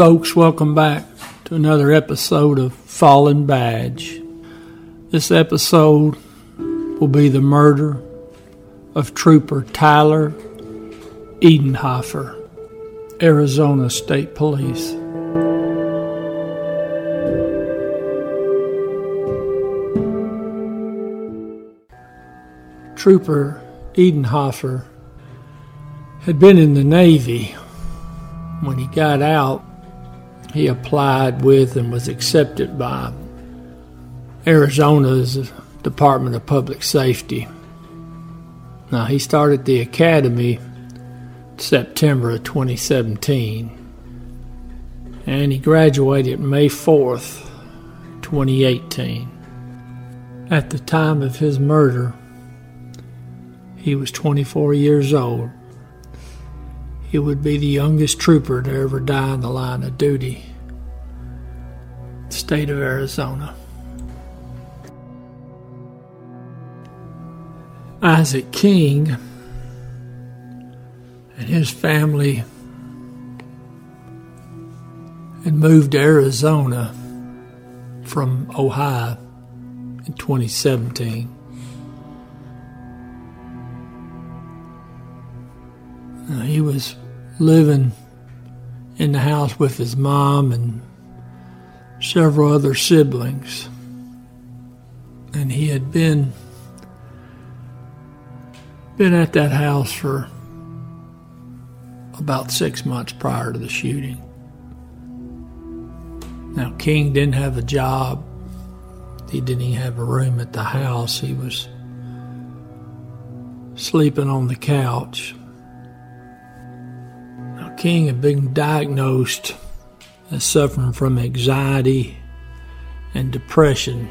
folks, welcome back to another episode of Fallen Badge. This episode will be the murder of Trooper Tyler Edenhofer, Arizona State Police. Trooper Edenhofer had been in the Navy. When he got out, he applied with and was accepted by Arizona's Department of Public Safety. Now, he started the academy September of 2017, and he graduated May 4th, 2018. At the time of his murder, he was 24 years old. He would be the youngest trooper to ever die in the line of duty. State of Arizona. Isaac King and his family had moved to Arizona from Ohio in 2017. Uh, he was living in the house with his mom and several other siblings. And he had been been at that house for about six months prior to the shooting. Now, King didn't have a job. He didn't even have a room at the house. He was sleeping on the couch. Now, King had been diagnosed suffering from anxiety and depression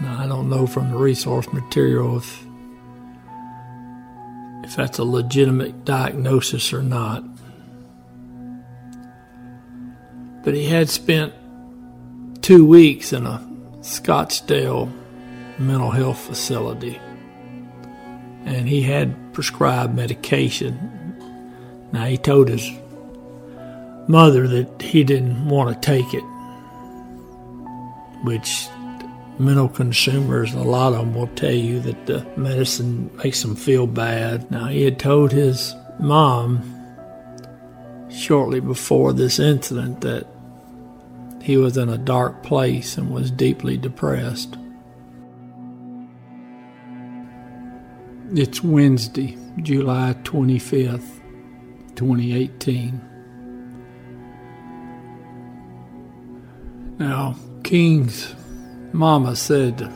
now, I don't know from the resource material if if that's a legitimate diagnosis or not. But he had spent two weeks in a Scottsdale mental health facility. And he had prescribed medication. Now, he told his mother that he didn't want to take it, which mental consumers, a lot of them will tell you that the medicine makes them feel bad. Now, he had told his mom shortly before this incident that he was in a dark place and was deeply depressed. It's Wednesday, July 25th, 2018. Now, King's Mama said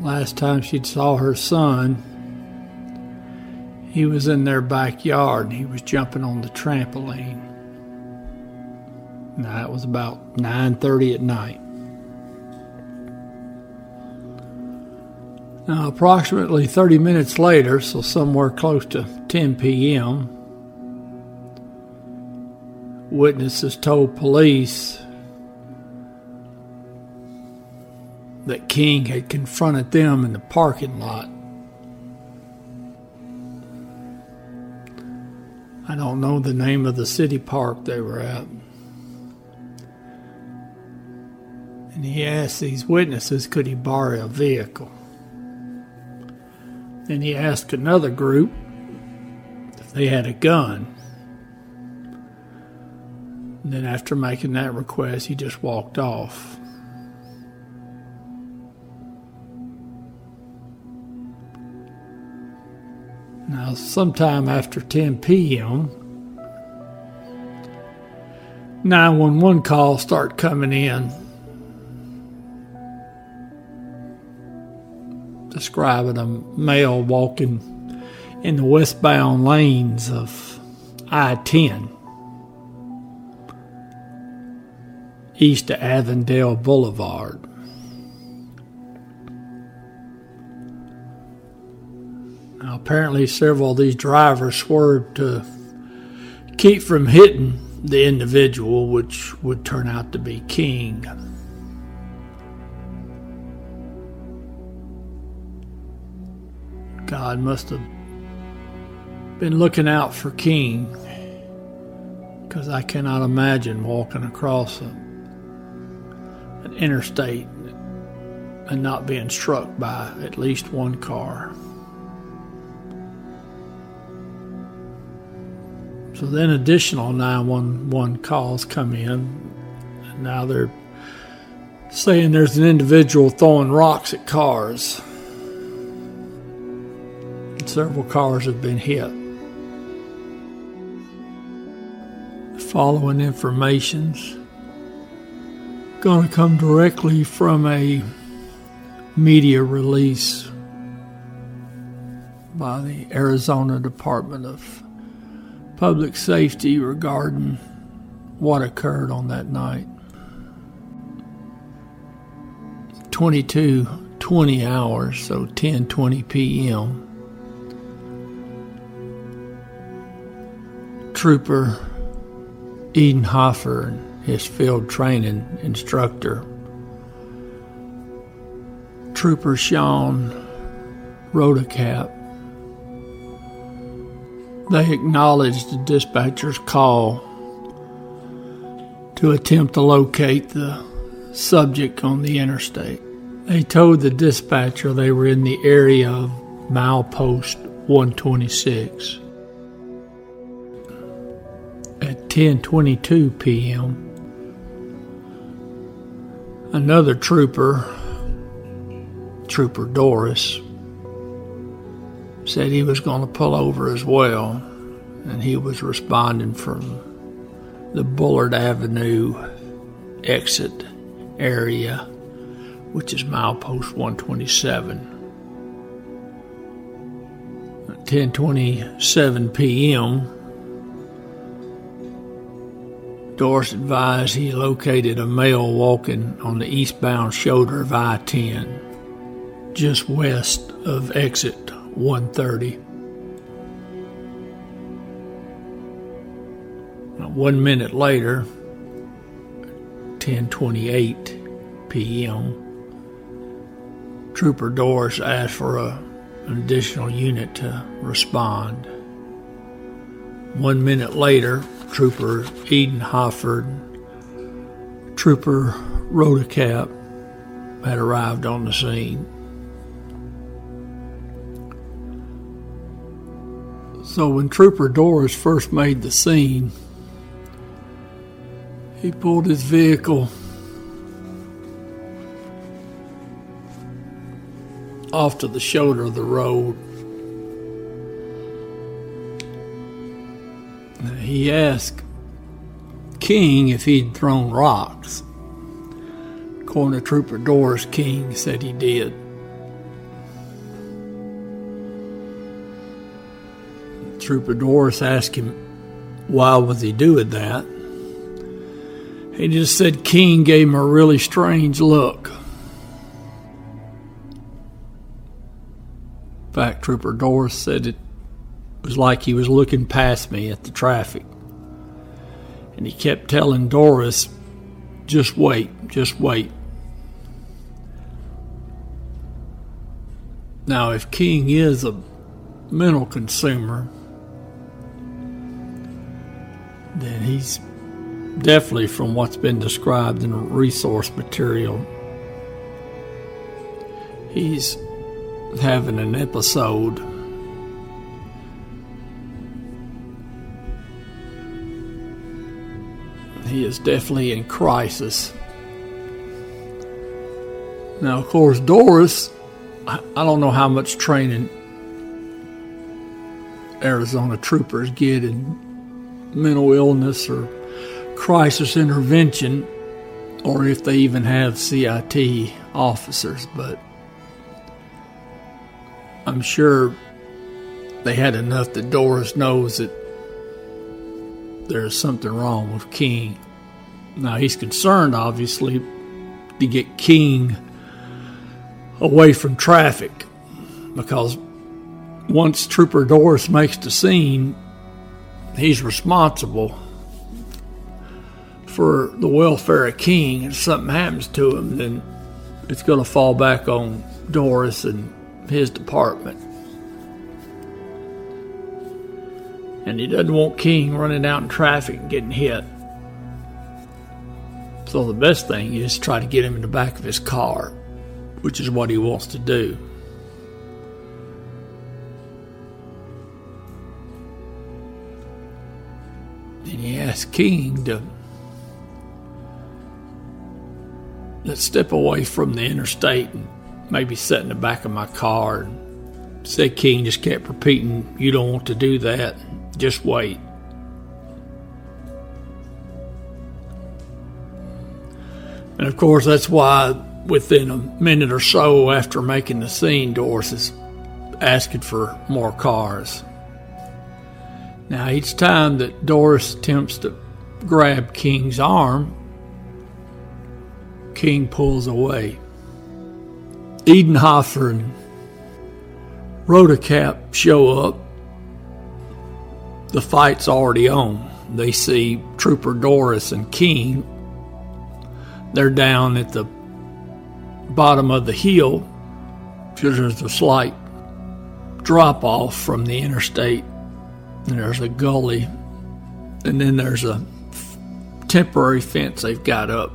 last time she saw her son, he was in their backyard and he was jumping on the trampoline. Now it was about 9:30 at night. Now, approximately 30 minutes later, so somewhere close to 10 p.m., witnesses told police that King had confronted them in the parking lot. I don't know the name of the city park they were at. And he asked these witnesses could he borrow a vehicle. Then he asked another group if they had a gun. And then after making that request, he just walked off. Now, sometime after 10 p.m., 911 calls start coming in describing a male walking in the westbound lanes of I 10 east of Avondale Boulevard. Now, apparently, several of these drivers swerved to keep from hitting the individual, which would turn out to be King. God must have been looking out for King because I cannot imagine walking across a, interstate and not being struck by at least one car. So then additional 911 calls come in, and now they're saying there's an individual throwing rocks at cars. Several cars have been hit. Following information's going to come directly from a media release by the Arizona Department of Public Safety regarding what occurred on that night. 22 20 hours, so 10:20 p.m. Trooper Edenhofer his field training instructor, Trooper Sean Rodecap, they acknowledged the dispatcher's call to attempt to locate the subject on the interstate. They told the dispatcher they were in the area of milepost 126. At 10:22 p.m. Another trooper, Trooper Doris, said he was going to pull over as well, and he was responding from the Bullard Avenue exit area, which is milepost 127. At 10:27 p.m. Doris advised he located a male walking on the eastbound shoulder of I 10, just west of exit 130. One minute later, 10:28 p.m., Trooper Doris asked for a, an additional unit to respond. One minute later, Trooper Edenhofer, Trooper Rodecap had arrived on the scene. So when Trooper Doris first made the scene, he pulled his vehicle off to the shoulder of the road he asked King if he'd thrown rocks. To Trooper Doris, King said he did. Trooper Doris asked him why was he doing that. He just said King gave him a really strange look. In fact, Trooper Doris said it it was like he was looking past me at the traffic. And he kept telling Doris, just wait, just wait. Now, if King is a mental consumer, then he's definitely from what's been described in resource material. He's having an episode he is definitely in crisis. Now, of course, Doris, I don't know how much training Arizona troopers get in mental illness or crisis intervention, or if they even have CIT officers, but I'm sure they had enough that Doris knows that there's something wrong with King. Now he's concerned, obviously, to get King away from traffic because once Trooper Doris makes the scene, he's responsible for the welfare of King. If something happens to him, then it's going to fall back on Doris and his department. And he doesn't want King running out in traffic and getting hit. So the best thing is to try to get him in the back of his car, which is what he wants to do. Then he asks King to let's step away from the interstate and maybe sit in the back of my car. And said King just kept repeating, You don't want to do that. Just wait. And of course, that's why within a minute or so after making the scene, Doris is asking for more cars. Now, each time that Doris attempts to grab King's arm, King pulls away. Edenhofer and Rodecap show up. The fight's already on. They see Trooper Doris and King. They're down at the bottom of the hill there's a slight drop off from the interstate. And there's a gully. And then there's a temporary fence they've got up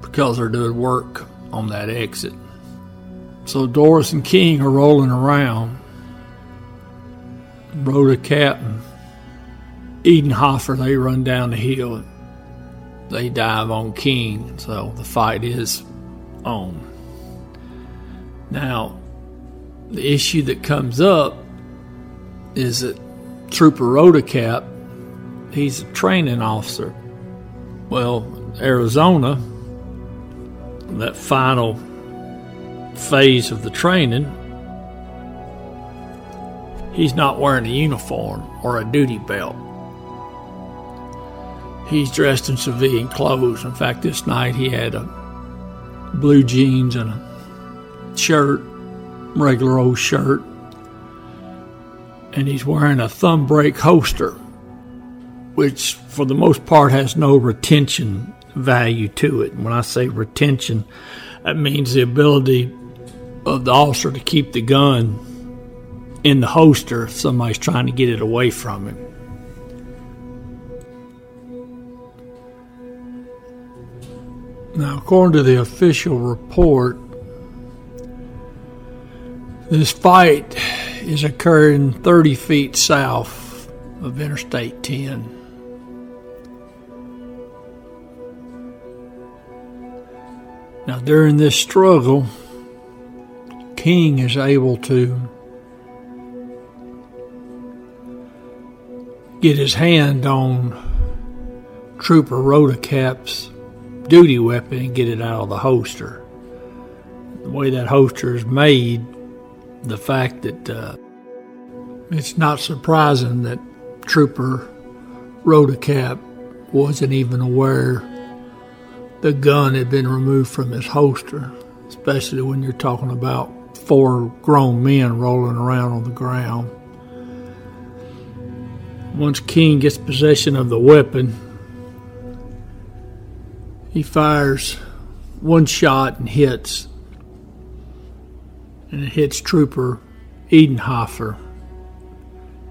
because they're doing work on that exit. So Doris and King are rolling around. Rodecap and Edenhofer, they run down the hill. They dive on King, so the fight is on. Now, the issue that comes up is that Trooper Rodecap, he's a training officer. Well, Arizona, that final phase of the training, he's not wearing a uniform or a duty belt. He's dressed in civilian clothes. In fact, this night he had a blue jeans and a shirt, regular old shirt, and he's wearing a thumb brake holster, which for the most part has no retention value to it. When I say retention, that means the ability of the officer to keep the gun in the holster if somebody's trying to get it away from him. Now, according to the official report, this fight is occurring 30 feet south of Interstate 10. Now, during this struggle, King is able to get his hand on Trooper Rodecap's duty weapon and get it out of the holster. The way that holster is made, the fact that uh, it's not surprising that Trooper Rodecap wasn't even aware the gun had been removed from his holster, especially when you're talking about four grown men rolling around on the ground. Once King gets possession of the weapon, he fires one shot and hits, and it hits Trooper Edenhofer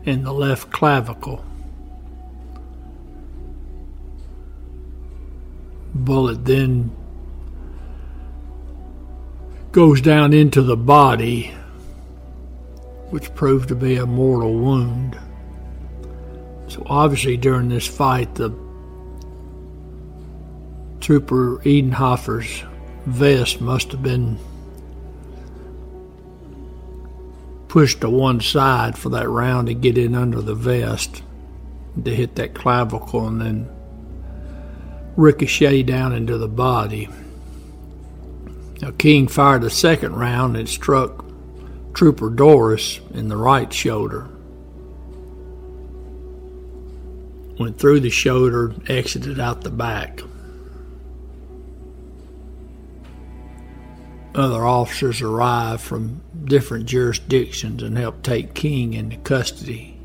in the left clavicle. bullet then goes down into the body, which proved to be a mortal wound. So obviously, during this fight, the trooper Edenhofer's vest must have been pushed to one side for that round to get in under the vest to hit that clavicle and then ricochet down into the body. Now, King fired a second round and struck Trooper Doris in the right shoulder. Went through the shoulder, exited out the back. Other officers arrived from different jurisdictions and helped take King into custody.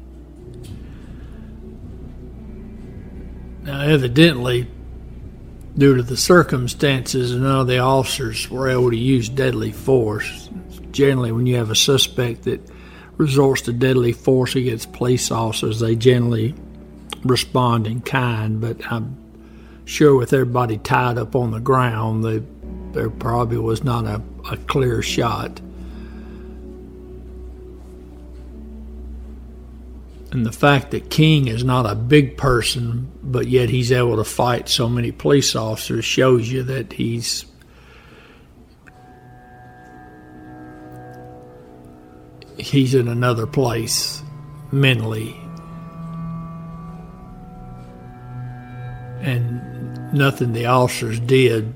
Now, evidently, Due to the circumstances, none of the officers were able to use deadly force. Generally, when you have a suspect that resorts to deadly force against police officers, they generally respond in kind. But I'm sure with everybody tied up on the ground, they, there probably was not a, a clear shot. And the fact that King is not a big person, but yet he's able to fight so many police officers shows you that he's he's in another place mentally. And nothing the officers did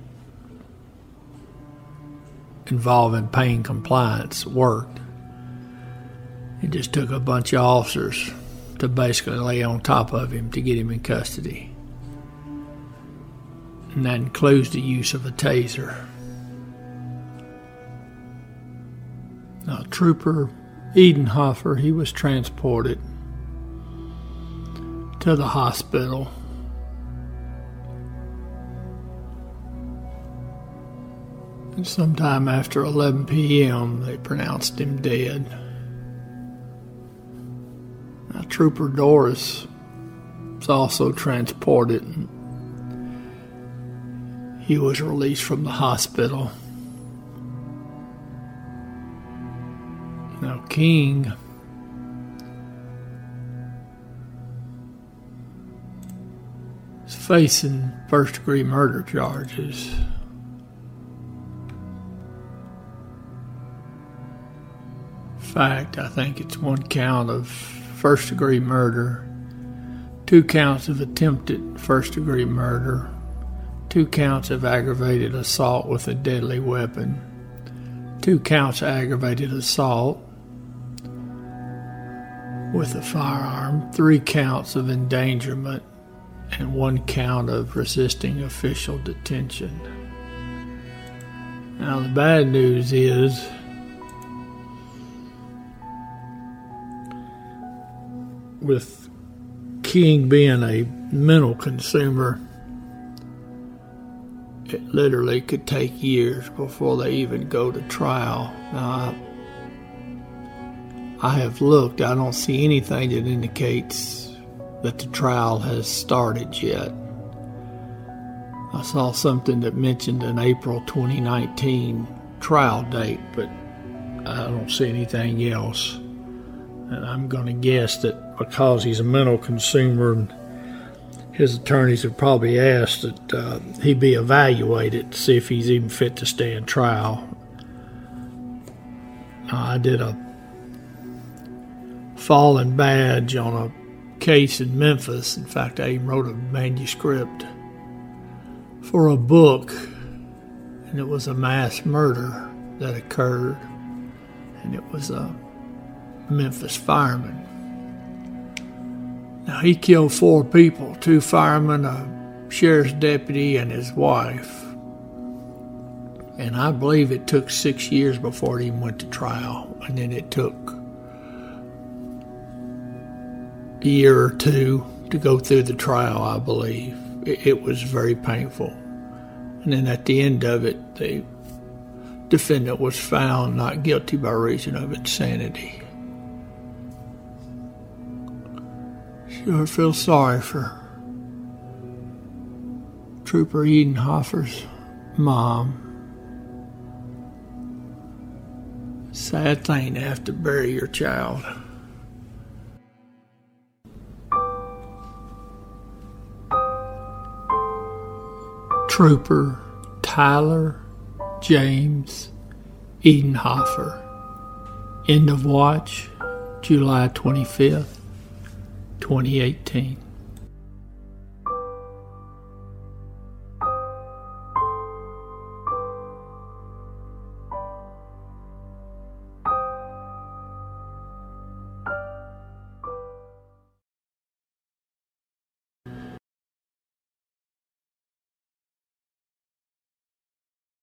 involving pain compliance worked. It just took a bunch of officers to basically lay on top of him to get him in custody. And that includes the use of a taser. Now, Trooper Edenhofer, he was transported to the hospital. Sometime after 11 p.m., they pronounced him dead. Now, Trooper Doris was also transported. He was released from the hospital. Now, King is facing first degree murder charges. Fact, I think it's one count of first degree murder, two counts of attempted first degree murder, two counts of aggravated assault with a deadly weapon, two counts of aggravated assault with a firearm, three counts of endangerment, and one count of resisting official detention. Now, the bad news is with King being a mental consumer, it literally could take years before they even go to trial. Now, I, I have looked, I don't see anything that indicates that the trial has started yet. I saw something that mentioned an April 2019 trial date, but I don't see anything else. And I'm going to guess that because he's a mental consumer, and his attorneys have probably asked that uh, he be evaluated to see if he's even fit to stand trial. Uh, I did a fallen badge on a case in Memphis. In fact, I even wrote a manuscript for a book, and it was a mass murder that occurred, and it was a Memphis fireman. Now, he killed four people two firemen, a sheriff's deputy, and his wife. And I believe it took six years before it even went to trial. And then it took a year or two to go through the trial, I believe. It, it was very painful. And then at the end of it, the defendant was found not guilty by reason of insanity. Sure feel sorry for Trooper Edenhofer's mom. Sad thing to have to bury your child. Trooper Tyler James Edenhofer. End of watch, July 25th. 2018.